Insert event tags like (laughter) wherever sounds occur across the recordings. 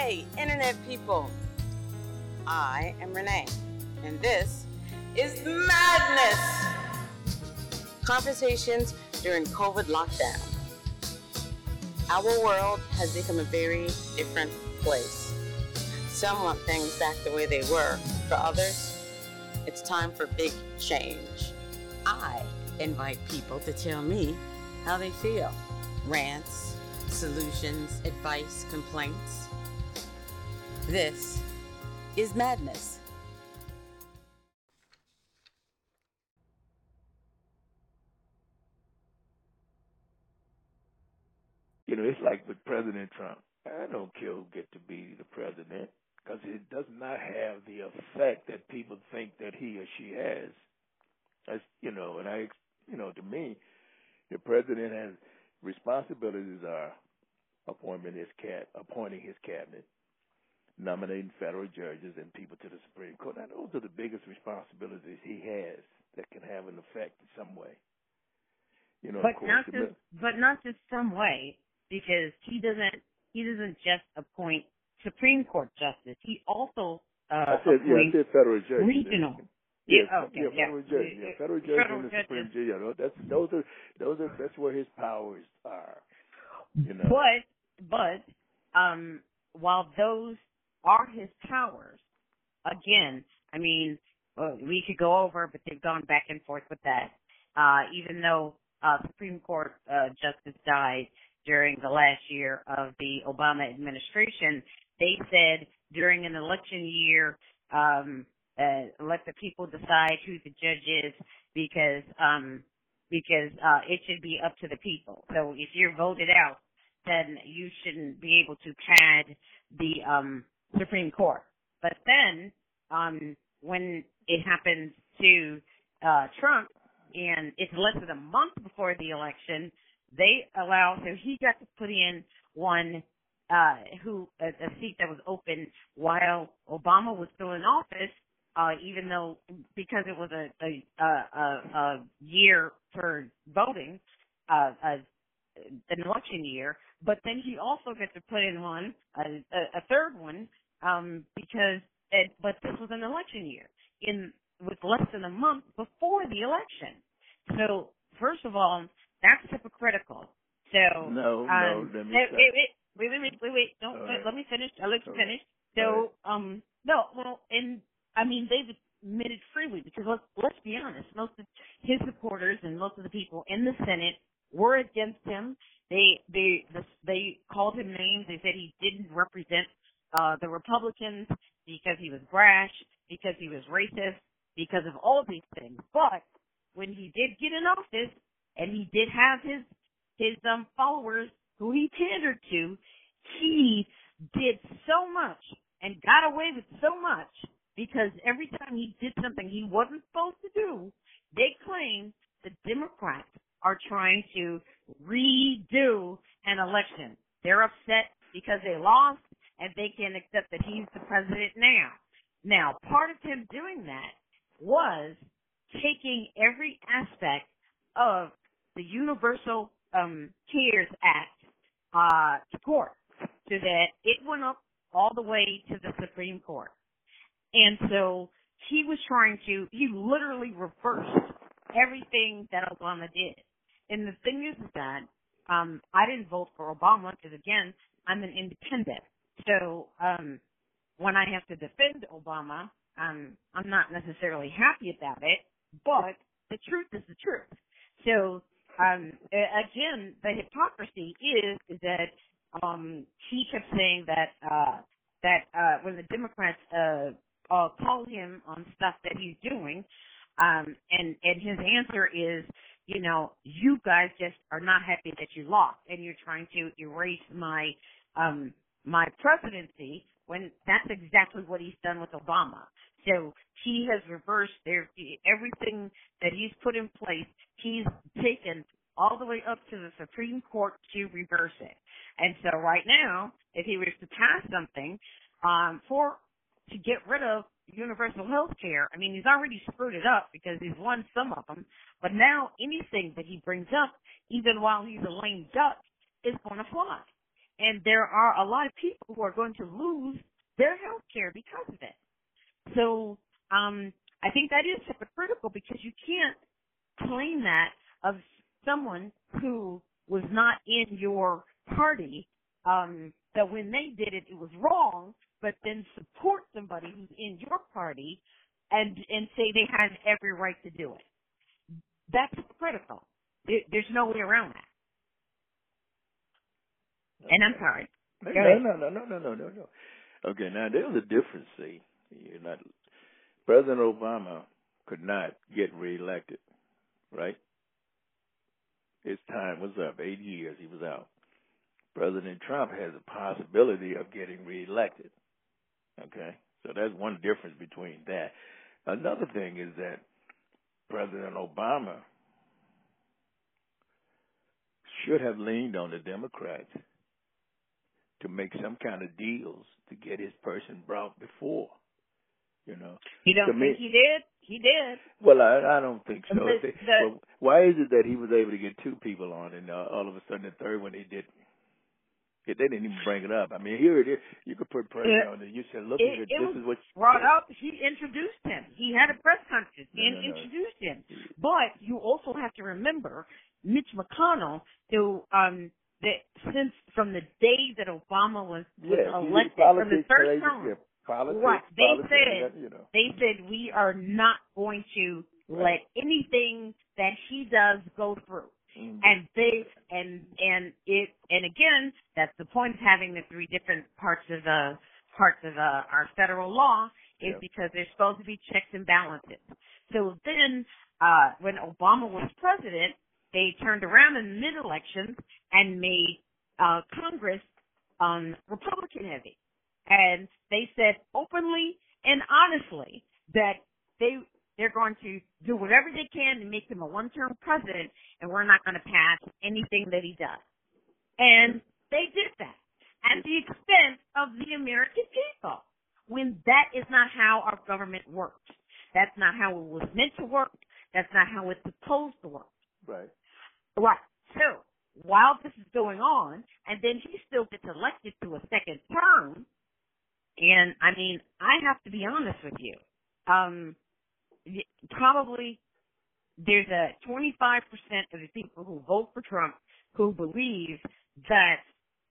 Hey, Internet people. I am Renee, and this is Madness. Conversations during COVID lockdown. Our world has become a very different place. Some want things back the way they were. For others, it's time for big change. I invite people to tell me how they feel. Rants, solutions, advice, complaints. This is madness. You know, it's like with President Trump. I don't care who get to be the president because it does not have the effect that people think that he or she has. As you know, and I, you know, to me, the president has responsibilities are appointing his cat, appointing his cabinet, nominating federal judges and people to the Supreme Court. Now, those are the biggest responsibilities he has that can have an effect in some way. You know, but course, not just, but not just some way, because he doesn't, he doesn't just appoint Supreme Court justice. He also uh, I said, yeah, I appoints said federal judges. regional. Yeah, Yeah, okay, yeah, yeah. federal judge, yeah, federal judge Federal and the judges. Supreme Judge. Yeah, that's those are those are that's where his powers are. You know, But, but, um, while those are his powers, again, I mean, we could go over, but they've gone back and forth with that. Uh, even though, uh, Supreme Court, uh, Justice died during the last year of the Obama administration, they said during an election year, um, uh, let the people decide who the judge is because, um, because uh, it should be up to the people. So if you're voted out, then you shouldn't be able to pad the um, Supreme Court. But then um, when it happens to uh, Trump, and it's less than a month before the election, they allow so he got to put in one uh, who a, a seat that was open while Obama was still in office uh, even though because it was a a a, a, year for voting, uh, a, an election year. But then he also gets to put in one, a, a, a third one, um, because it, but this was an election year in with less than a month before the election. So first of all, that's hypocritical. So no, um, no, let me wait, stop. wait, wait, wait, wait, wait. Don't wait, right. let me finish. I'll let you right. finish. So, um, no, well, and I mean they've admitted freely because let's let's be honest, most of his supporters and most of the people in the Senate were against him. They they they called him names. They said he didn't represent uh the Republicans because he was brash, because he was racist, because of all these things. But when he did get in office and he did have his his um followers who he pandered to, he did so much and got away with so much because every time he did something he wasn't supposed to do, they claim the Democrats are trying to redo an election. They're upset because they lost and they can't accept that he's the president now. Now, part of him doing that was taking every aspect of the Universal um, CARES Act uh, to court so that it went up all the way to the Supreme Court. And so he was trying to, he literally reversed everything that Obama did. And the thing is that um, I didn't vote for Obama because again, I'm an independent. So um, when I have to defend Obama, um, I'm not necessarily happy about it, but the truth is the truth. So um, again, the hypocrisy is is that um, he kept saying that uh, that uh, when the Democrats uh, uh, call him on stuff that he's doing, um, and and his answer is, you know, you guys just are not happy that you lost, and you're trying to erase my um, my presidency when that's exactly what he's done with Obama. So he has reversed their everything that he's put in place. He's taken all the way up to the Supreme Court to reverse it. And so right now, if he was to pass something um, for to get rid of universal health care, I mean, he's already screwed it up because he's won some of them. But now anything that he brings up, even while he's a lame duck, is going to fly. And there are a lot of people who are going to lose their health care because of it. So, um, I think that is hypocritical because you can't claim that of someone who was not in your party, um, that when they did it, it was wrong, but then support somebody who's in your party and, and say they had every right to do it. That's critical. there's no way around that. And I'm sorry. No, no, no, no, no, no, no, no. Okay, now there's a difference. See, you're not. President Obama could not get reelected, right? His time was up. Eight years he was out. President Trump has a possibility of getting reelected. Okay, so that's one difference between that. Another thing is that President Obama should have leaned on the Democrats to make some kind of deals to get his person brought before. You know. You don't me, think he did? He did. Well, I I don't think so. The, the, well, why is it that he was able to get two people on, and uh, all of a sudden the third one he didn't? They didn't even bring it up. I mean, here it is. You could put pressure it, on it. You said, "Look, it, it, this is what." brought up. He introduced him. He had a press conference and no, no. introduced him. But you also have to remember Mitch McConnell, who um that since from the day that Obama was, was yeah, elected from the first time, politics, right? They said you know. they said we are not going to Right. let anything that he does go through. Mhm. And they and and it and again that's the point of having the three different parts of the parts of uh, our federal law is Yep. because there's supposed to be checks and balances. So then uh when Obama was president, they turned around in the mid elections and made uh Congress um Republican heavy. And they said openly and honestly that they they're going to do whatever they can to make him a one-term president, and we're not going to pass anything that he does. And they did that at the expense of the American people. When that is not how our government works. That's not how it was meant to work. That's not how it's supposed to work. Right. Right. So while this is going on, and then he still gets elected to a second term, and I mean, I have to be honest with you. Um, probably there's a 25% of the people who vote for Trump who believe that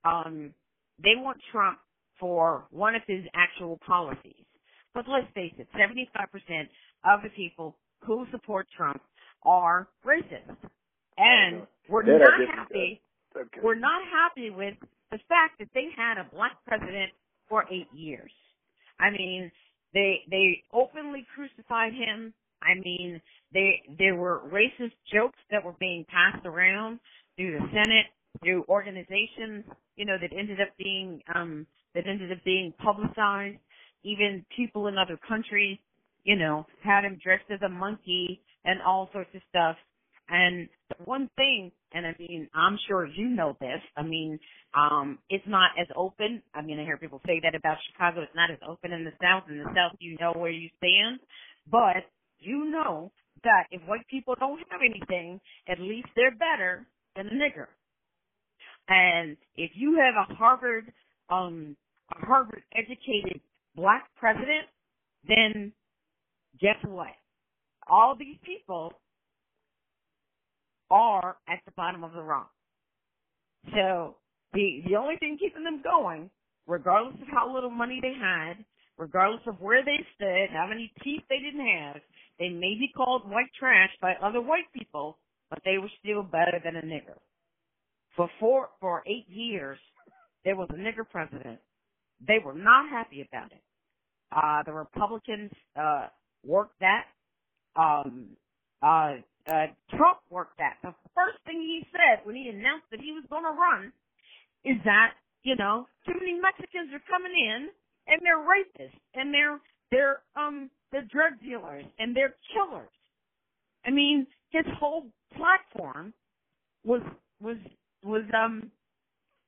um, they want Trump for one of his actual policies. But let's face it, 75% of the people who support Trump are racist. And we're That not happy Okay. we're not happy with the fact that they had a black president for eight years. I mean, they they openly crucified him. I mean, they there were racist jokes that were being passed around through the Senate, through organizations, you know, that ended up being um that ended up being publicized. Even people in other countries, you know, had him dressed as a monkey and all sorts of stuff. And one thing, and I mean, I'm sure you know this. I mean, um, it's not as open. I mean, I hear people say that about Chicago. It's not as open in the South. In the South, you know where you stand, but you know that if white people don't have anything, at least they're better than a nigger. And if you have a Harvard, um, a Harvard educated black president, then guess what? All these people are at the bottom of the rung. So the the only thing keeping them going, regardless of how little money they had, regardless of where they stood, how many teeth they didn't have, they may be called white trash by other white people, but they were still better than a nigger. For four for eight years, there was a nigger president. They were not happy about it. Uh, the Republicans uh, worked that. Um, uh, uh, Trump worked that. The first thing he said when he announced that he was going to run is that you know too many Mexicans are coming in and they're rapists and they're they're um they're drug dealers and they're killers. I mean, his whole platform was was was um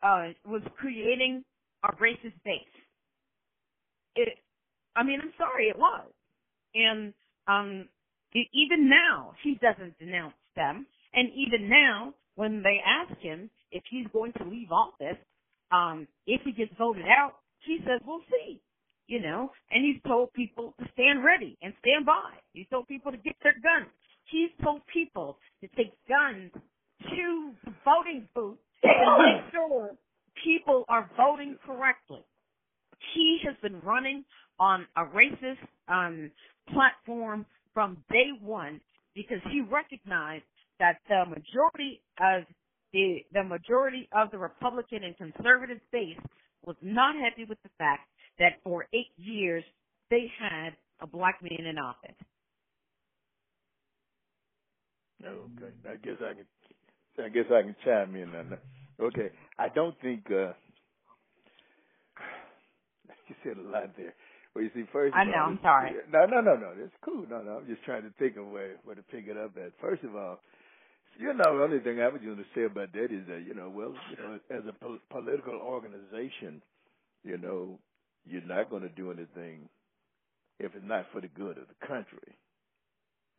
uh was creating a racist base. It, I mean, I'm sorry, it was, and um even now, he doesn't denounce them. And even now, when they ask him if he's going to leave office, um, if he gets voted out, he says we'll see. You know, and he's told people to stand ready and stand by. He's told people to get their guns. He's told people to take guns to the voting booth to make (coughs) sure people are voting correctly. He has been running on a racist um, platform from day one because he recognized that the majority of the the majority of the Republican and conservative base was not happy with the fact that for eight years they had a black man in office. Okay, I guess I can. I guess I can chime in on that. Okay, I don't think. uh (sighs) You said a lot there. Well, you see, first. I know. all, I'm sorry. No, no, no, no. It's cool. No, no. I'm just trying to think of where where to pick it up at. First of all, you know, the only thing I was going to say about that is that you know, well, you know, as a po- political organization, you know, you're not going to do anything if it's not for the good of the country,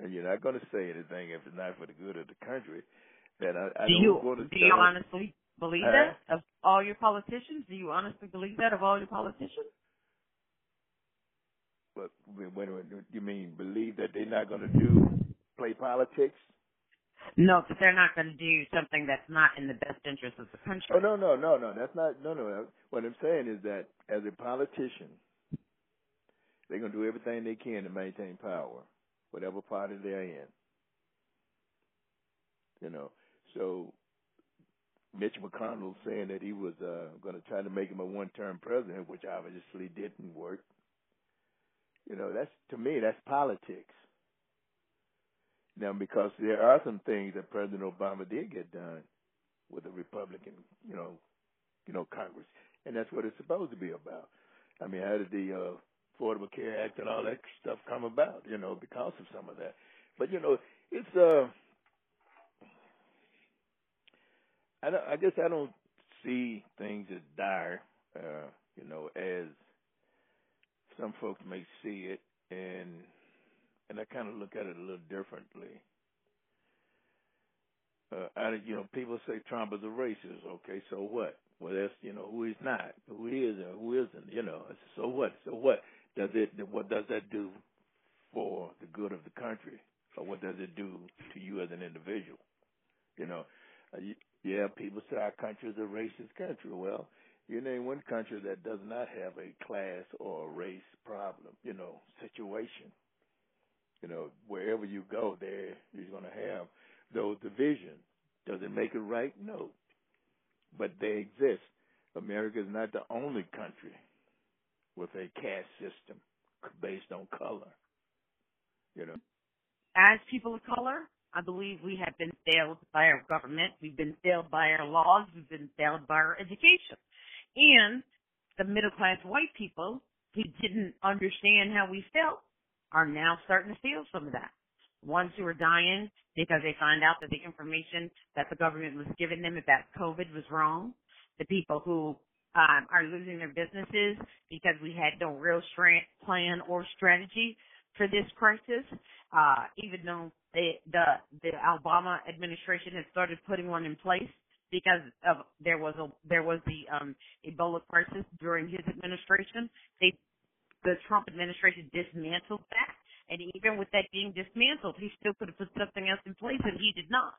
and you're not going to say anything if it's not for the good of the country. Then I, I do don't you want to do you honestly believe Huh? that of all your politicians? Do you honestly believe that of all your politicians? But when, when you mean believe that they're not going to do play politics? No, that they're not going to do something that's not in the best interest of the country. Oh no no no no that's not no no. What I'm saying is that as a politician, they're going to do everything they can to maintain power, whatever party they're in. You know, so Mitch McConnell saying that he was uh, going to try to make him a one-term president, which obviously didn't work. You know, that's to me that's politics. Now, because there are some things that President Obama did get done with the Republican, you know, you know, Congress, and that's what it's supposed to be about. I mean, how did the uh, Affordable Care Act and all that stuff come about? You know, because of some of that. But you know, it's uh, I I guess I don't see things as dire, uh, you know, as some folks may see it, and and I kind of look at it a little differently. Uh, I, you know, people say Trump is a racist. Okay, so what? Well, that's you know who he's not, who is, and who isn't. You know, so what? So what does it? What does that do for the good of the country, or what does it do to you as an individual? You know, uh, yeah, people say our country is a racist country. Well, you name one country that does not have a class or a race problem, you know, situation. You know, wherever you go, there you're going to have those divisions. Does it make it right? No, but they exist. America is not the only country with a caste system based on color. You know, As people of color, I believe we have been failed by our government. We've been failed by our laws. We've been failed by our education. And the middle class white people who didn't understand how we felt are now starting to feel some of that. Ones who are dying because they find out that the information that the government was giving them about COVID was wrong. The people who um, are losing their businesses because we had no real plan or strategy for this crisis. Uh, even though the, the the Obama administration has started putting one in place because of there was a there was the um, Ebola crisis during his administration. They the Trump administration dismantled that, and even with that being dismantled, he still could have put something else in place, and he did not.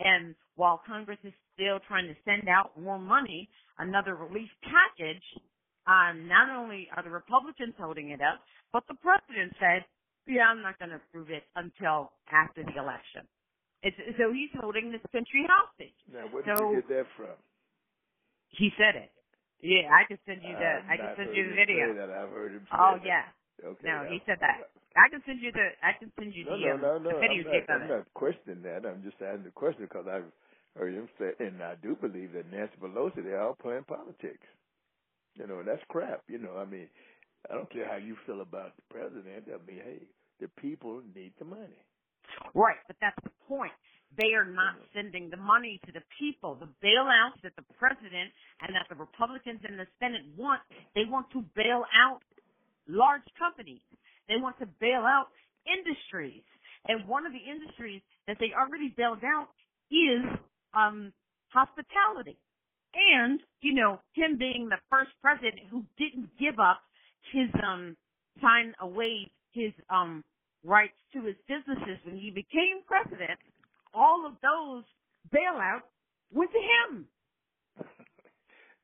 And while Congress is still trying to send out more money, another relief package, um, not only are the Republicans holding it up, but the president said, yeah, I'm not going to approve it until after the election. It's, so he's holding this country hostage. now where did So- you get that from? He said it. Yeah, I can send you the, I can send you the video. That. I've heard him say Oh that. yeah. Okay. No, he said that. I can send you the, I can send you No, the, no, um, no, no. the I'm not, I'm not questioning that. I'm just asking the question because I've heard him say, and I do believe that Nancy Pelosi, they're all playing politics. You know, and that's crap. You know, I mean, I don't care how you feel about the president. I mean, hey, the people need the money. Right, but that's the point. They are not sending the money to the people. The bailouts that the president and that the Republicans in the Senate want, they want to bail out large companies. They want to bail out industries. And one of the industries that they already bailed out is um hospitality. and you know him being the first president who didn't give up his um sign away his um rights to his businesses when he became president, all of those bailouts went to him.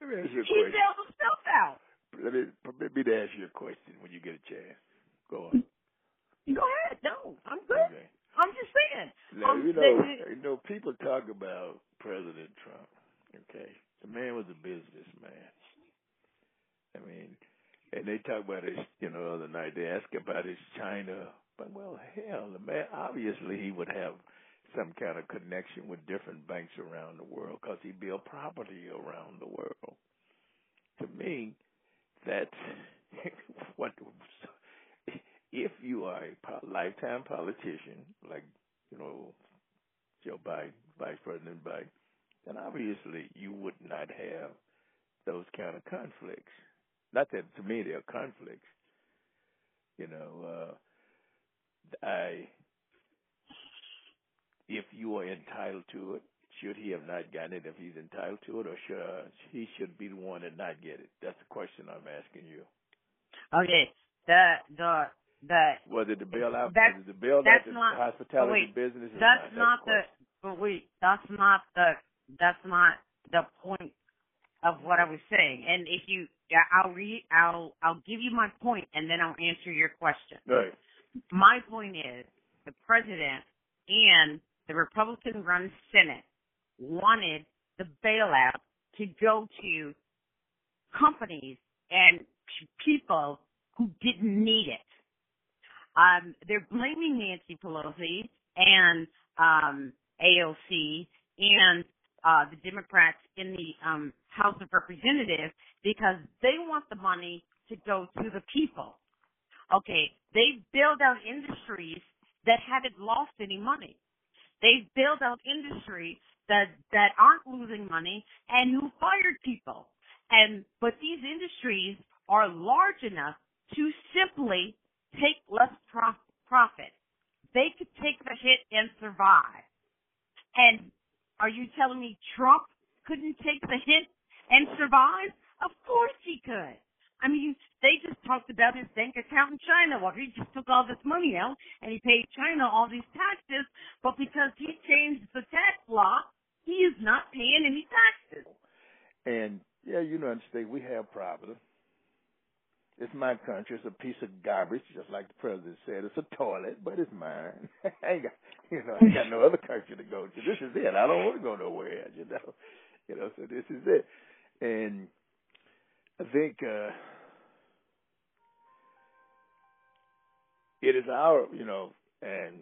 Let me ask you a He question. bailed himself out. Let me permit me to ask you a question when you get a chance. Go on. Go ahead. No, I'm good. Okay. I'm just saying. Now, Um, you know, they- you know, people talk about President Trump. Okay, the man was a businessman. I mean, and they talk about his, you know, the other night they asked about his China. But well, hell, the man obviously he would have some kind of connection with different banks around the world because he built property around the world. To me, that's (laughs) what. If you are a lifetime politician, like you know Joe Biden, Vice President Biden, then obviously you would not have those kind of conflicts. Not that to me they're conflicts. You know, uh, I, if you are entitled to it, should he have not gotten it if he's entitled to it, or should uh, he should be the one to not get it? That's the question I'm asking you. Okay. The the the Was it the bailout? That- was it the bailout that's the not- hospitality wait, business? that's the not the question. but wait, that's not the that's not the point of what I was saying. And if you I'll read I'll I'll give you my point and then I'll answer your question. Right. My point is the president and the Republican run Senate wanted the bailout to go to companies and people who didn't need it. Um, they're blaming Nancy Pelosi and um, AOC and uh, the Democrats in the um, House of Representatives because they want the money to go to the people. Okay, they build out industries that haven't lost any money. They build out industries that that aren't losing money and who fired people. And but these industries are large enough to simply take less prof- profit. They could take the hit and survive. And are you telling me Trump couldn't take the hit and survive? Of course he could. I mean, they just talked about his bank account in China. Well, he just took all this money out and he paid China all these taxes, but because he changed the tax law, he is not paying any taxes. And yeah, you know, understand we have problems. It's my country. It's a piece of garbage, just like the president said. It's a toilet, but it's mine. (laughs) I ain't got, you know, I ain't got no other country to go to. This is it. I don't want to go nowhere you know. You know, so this is it. And I think uh it is our, you know, and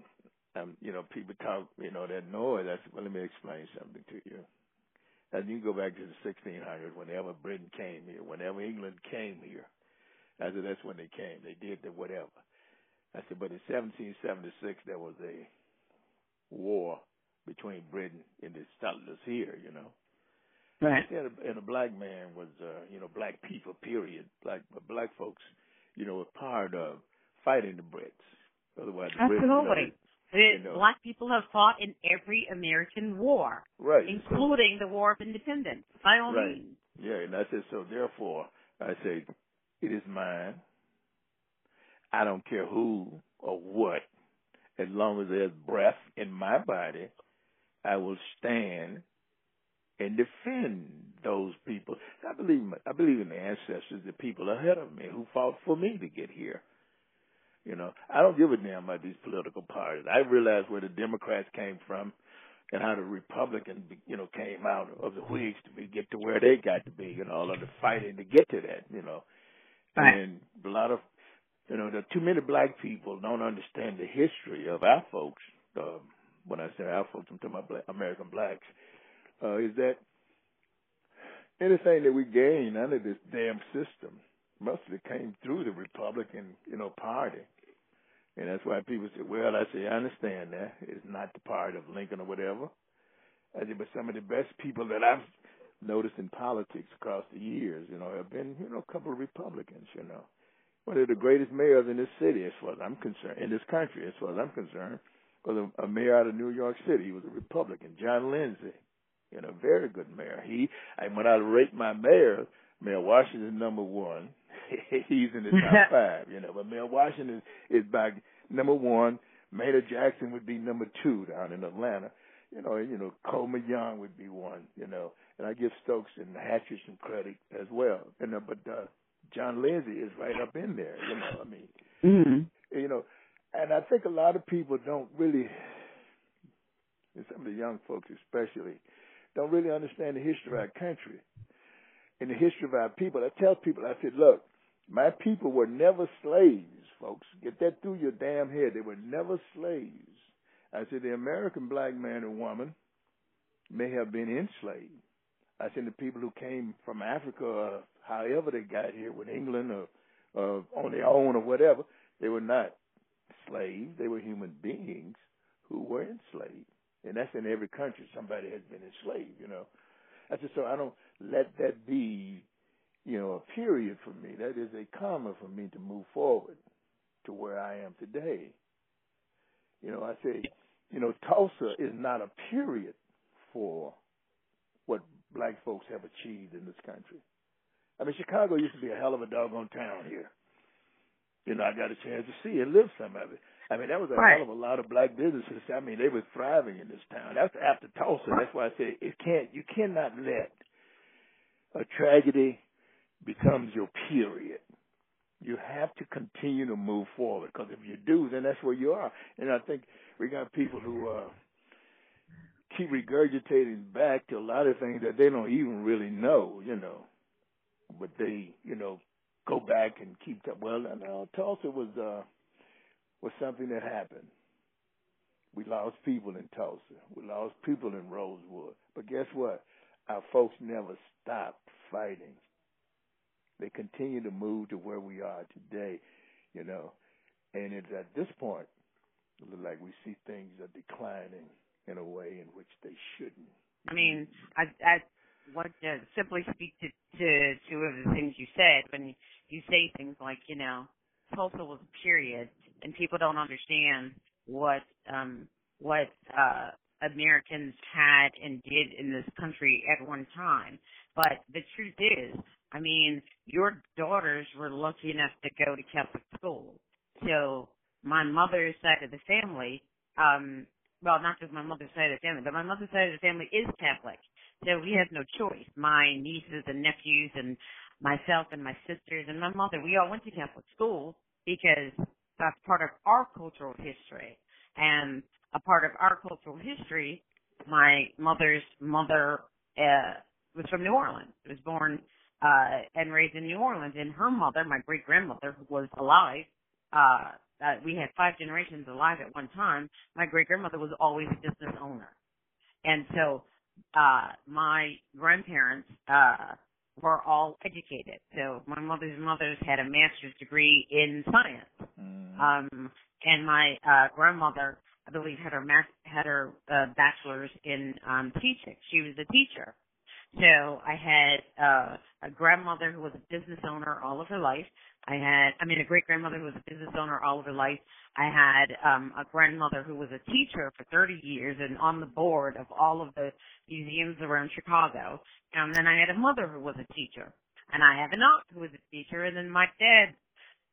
um, you know, people talk, you know, that noise. That's well. Let me explain something to you. And you go back to the 1600s, whenever Britain came here, whenever England came here, I said that's when they came. They did the whatever. I said, but in 1776 there was a war between Britain and the settlers here, you know. Right. And a, and a black man was, uh, you know, black people, period. Black black folks, you know, were part of fighting the Brits. Otherwise, the Brits, you know, Absolutely. you know. Black people have fought in every American war, right. including the War of Independence. By all Right. means. Yeah, and I said, so therefore, I say, it is mine. I don't care who or what, as long as there's breath in my body, I will stand and defend those people. I believe, I believe in the ancestors, the people ahead of me who fought for me to get here. You know, I don't give a damn about these political parties. I realize where the Democrats came from and how the Republicans, you know, came out of the Whigs to be, get to where they got to be, and all of the fighting to get to that, you know. Right. And a lot of, you know, there too many black people don't understand the history of our folks. Uh, when I say our folks, I'm talking about black, American blacks. Uh, is that anything that we gain under this damn system mostly came through the Republican, you know, party. And that's why people say, well, I say, I understand that. It's not the party of Lincoln or whatever. I say, but some of the best people that I've noticed in politics across the years, you know, have been, you know, a couple of Republicans, you know. One of the greatest mayors in this city, as far as I'm concerned, in this country, as far as I'm concerned, was a, a mayor out of New York City. He was a Republican, John Lindsay. You know, very good mayor. He, and when I rate my mayors, Mayor Washington number one. (laughs) He's in the top five, you know. But Mayor Washington is, is by number one. Maynard Jackson would be number two down in Atlanta. You know, and, you know, Coleman Young would be one, you know, and I give Stokes and Hatcher some credit as well. You know, but uh, John Lindsay is right up in there. You know, I mean, mm-hmm. you know, and I think a lot of people don't really, and some of the young folks especially, don't really understand the history of our country and the history of our people. I tell people, I said, look, my people were never slaves, folks. Get that through your damn head. They were never slaves. I said, the American black man and woman may have been enslaved. I said, the people who came from Africa, uh, however they got here with England or uh, on their own or whatever, they were not slaves. They were human beings who were enslaved. And that's in every country. Somebody has been enslaved, you know. I said, so I don't let that be, you know, a period for me. That is a comma for me to move forward to where I am today. You know, I say, you know, Tulsa is not a period for what black folks have achieved in this country. I mean, Chicago used to be a hell of a doggone town here. You know, I got a chance to see and live some of it. I mean, that was a right. hell of a lot of black businesses. I mean, they were thriving in this town. That's after Tulsa. That's why I say it can't. You cannot let a tragedy becomes your period. You have to continue to move forward because if you do, then that's where you are. And I think we got people who uh, keep regurgitating back to a lot of things that they don't even really know, you know. But they, you know, go back and keep. T- well, no, Tulsa was uh, was something that happened. We lost people in Tulsa. We lost people in Rosewood. But guess what? Our folks never stopped fighting. They continue to move to where we are today, you know. And it's at this point, like we see things are declining in a way in which they shouldn't. I mean, I, I want to simply speak to, to two of the things you said when you say things like, you know, Tulsa was a period, and people don't understand what um what uh Americans had and did in this country at one time. But the truth is, I mean, your daughters were lucky enough to go to Catholic school. So my mother's side of the family, um, well, not just my mother's side of the family, but my mother's side of the family is Catholic. So we had no choice. My nieces and nephews and myself and my sisters and my mother, we all went to Catholic school because that's part of our cultural history. And a part of our cultural history. My mother's mother uh, was from New Orleans. It was born uh, and raised in New Orleans, and her mother, my great grandmother, who was alive. Uh, uh, we had five generations alive at one time. My great grandmother was always a business owner, and so uh, my grandparents uh, were all educated. So my mother's mothers had a master's degree in science, mm. um, and my uh, grandmother I believe had her math, had her uh, bachelor's in um, teaching. She was a teacher. So I had uh, a grandmother who was a business owner all of her life. I had, I mean, a great grandmother who was a business owner all of her life. I had um, a grandmother who was a teacher for 30 years and on the board of all of the museums around Chicago. And then I had a mother who was a teacher. And I have an aunt who was a teacher. And then my dad's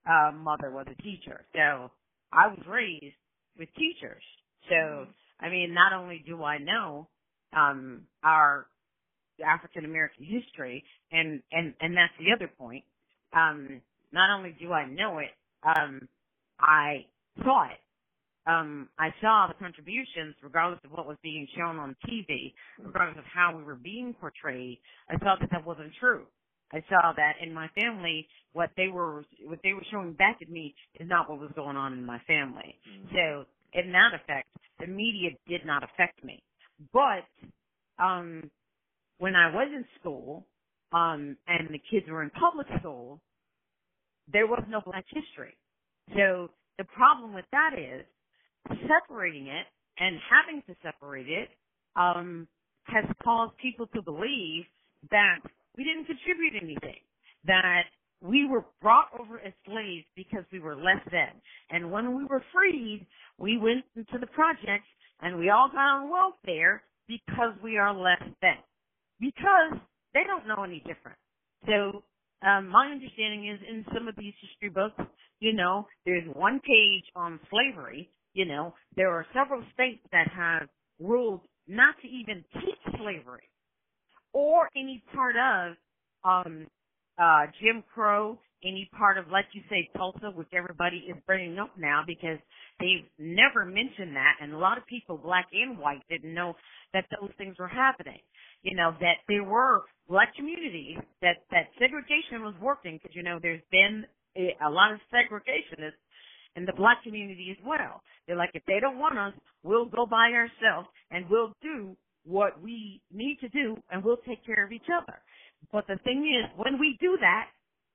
uh, mother was a teacher. So I was raised with teachers. So, mm-hmm. I mean, not only do I know um, our African American history, and and and that's the other point. Um, not only do I know it, um, I saw it. Um, I saw the contributions, regardless of what was being shown on TV, regardless of how we were being portrayed. I saw that that wasn't true. I saw that in my family, what they were what they were showing back at me is not what was going on in my family. Mm-hmm. So in that effect, the media did not affect me. But um when I was in school, um, and the kids were in public school, there was no black history. So the problem with that is separating it and having to separate it um, has caused people to believe that we didn't contribute anything, that we were brought over as slaves because we were less than. And when we were freed, we went into the projects and we all got on welfare because we are less than. Because they don't know any different. So um, my understanding is in some of these history books, you know, there's one page on slavery. You know, there are several states that have ruled not to even teach slavery or any part of um, uh, Jim Crow, any part of, like you say, Tulsa, which everybody is bringing up now because they've never mentioned that, and a lot of people, black and white, didn't know that those things were happening. You know that there were black communities that that segregation was working because you know there's been a, lot of segregationists in the black community as well. They're like, if they don't want us, we'll go by ourselves and we'll do what we need to do and we'll take care of each other. But the thing is, when we do that,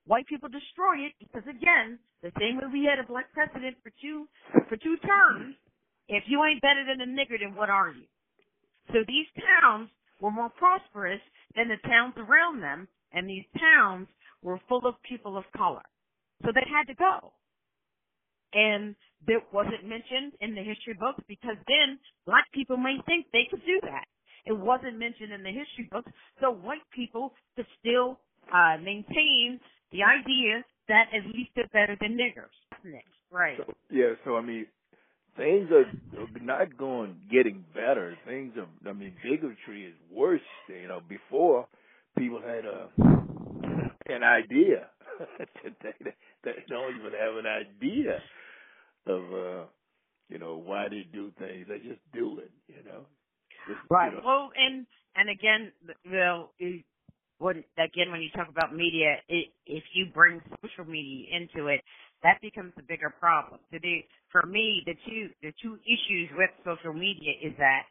white people destroy it because again, the same way we had a black president for two for two terms, if you ain't better than a nigger, then what are you? So these towns were more prosperous than the towns around them, and these towns were full of people of color. So they had to go. And that wasn't mentioned in the history books because then black people may think they could do that. It wasn't mentioned in the history books, so white people could still uh, maintain the idea that at least they're better than niggers. Right? So, yeah. So I mean, things are not going getting better. Things are. I mean, bigotry is worse. You know, before people had a an idea. (laughs) Today they don't even have an idea of uh you know why they do things. They just do it. You know. Just, right. You know. Well, and and again, well, when again when you talk about media, it, if you bring social media into it, that becomes a bigger problem. So the, for me, the two the two issues with social media is that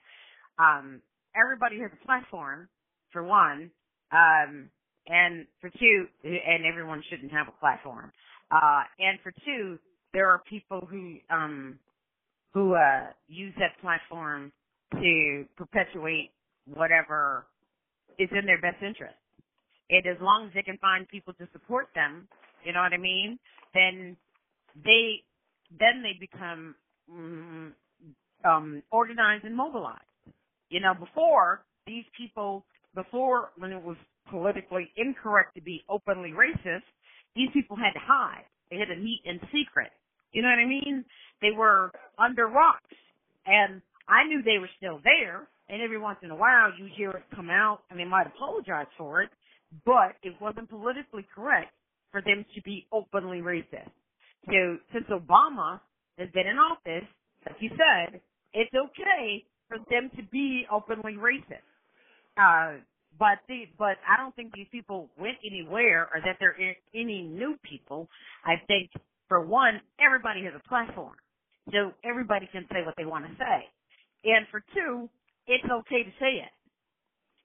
um, everybody has a platform for one, um, and for two, and everyone shouldn't have a platform. Uh, and for two, there are people who um, who uh, use that platform to perpetuate whatever is in their best interest. And as long as they can find people to support them, you know what I mean? Then they then they become mm, um, organized and mobilized. You know, before these people, before when it was politically incorrect to be openly racist, these people had to hide. They had to meet in secret. You know what I mean? They were under rocks, and I knew they were still there. And every once in a while, you hear it come out, and they might apologize for it, but it wasn't politically correct for them to be openly racist. So since Obama has been in office, like you said, it's okay for them to be openly racist. Uh, but the, but I don't think these people went anywhere or that they're any new people. I think for one, everybody has a platform. So everybody can say what they want to say. And for two, it's okay to say it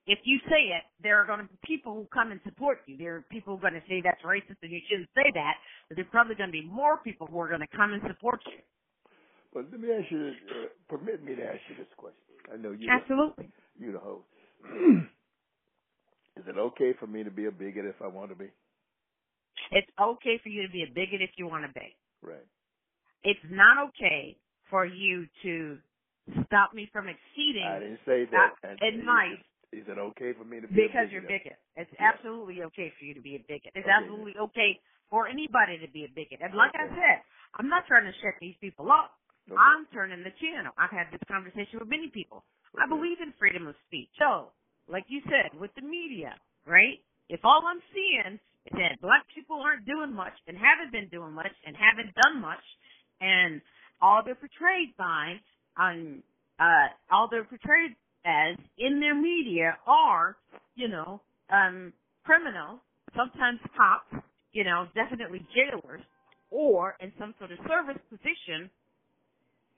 if you say it, there are going to be people who come and support you. There are people who are going to say that's racist and you shouldn't say that. But there's probably going to be more people who are going to come and support you. But let me ask you, uh, permit me to ask you this question. I know you. Absolutely. The, you the host. Is it okay for me to be a bigot if I want to be? It's okay for you to be a bigot if you want to be. Right. It's not okay for you to stop me from exceeding. I didn't say that. Uh, advice is it okay for me to be because a you're bigot? It's yeah. absolutely okay for you to be a bigot. It's okay. absolutely okay for anybody to be a bigot. And like okay. I said, I'm not trying to shut these people up. Okay. I'm turning the channel. I've had this conversation with many people. I believe in freedom of speech. So, like you said, with the media, right? If all I'm seeing is that black people aren't doing much and haven't been doing much and haven't done much, and all they're portrayed by, um, uh, all they're portrayed as in their media are, you know, um, criminals, sometimes cops, you know, definitely jailers, or in some sort of service position.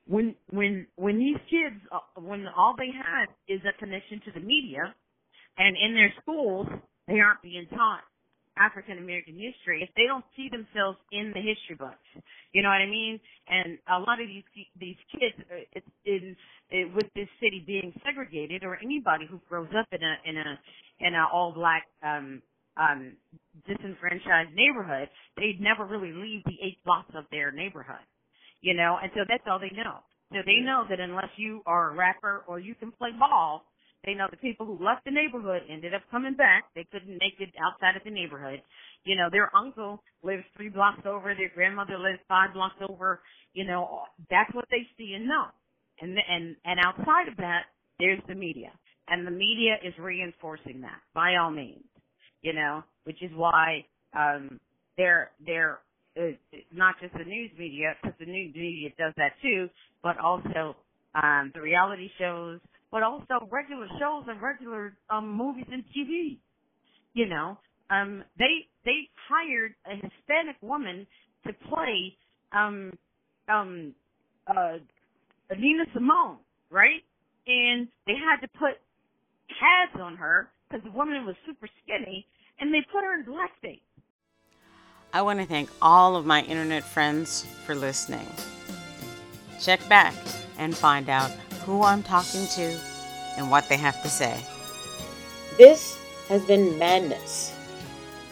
When when when these kids, uh, when all they had is a connection to the media, and in their schools they aren't being taught African American history, if they don't see themselves in the history books, you know what I mean? And a lot of these these kids, uh, it's in it, with this city being segregated, or anybody who grows up in a in a in a all black um um disenfranchised neighborhood, they never really leave the eight blocks of their neighborhood, you know, and so that's all they know. So they know that unless you are a rapper or you can play ball, They know the people who left the neighborhood ended up coming back. They couldn't make it outside of the neighborhood. You know, their uncle lives three blocks over. Their grandmother lives five blocks over. You know, that's what they see and know. And and and outside of that, there's the media, and the media is reinforcing that by all means. You know, which is why um, they're they're uh, not just the news media, because the news media does that too, but also um, the reality shows, but also regular shows and regular um, movies and TV. You know, um, they they hired a Hispanic woman to play um, um, uh, Nina Simone, right? And they had to put pads on her because the woman was super skinny, and they put her in blackface. I want to thank all of my internet friends for listening. Check back and find out who I'm talking to and what they have to say. This has been Madness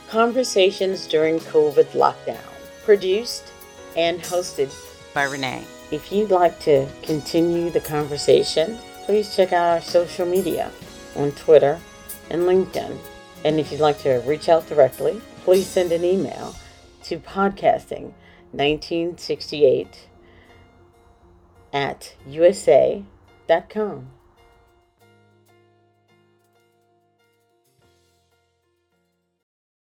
Conversations during COVID lockdown, produced and hosted by Renee. If you'd like to continue the conversation, please check out our social media on Twitter and LinkedIn. And if you'd like to reach out directly, please send an email to podcasting1968 at usa.com.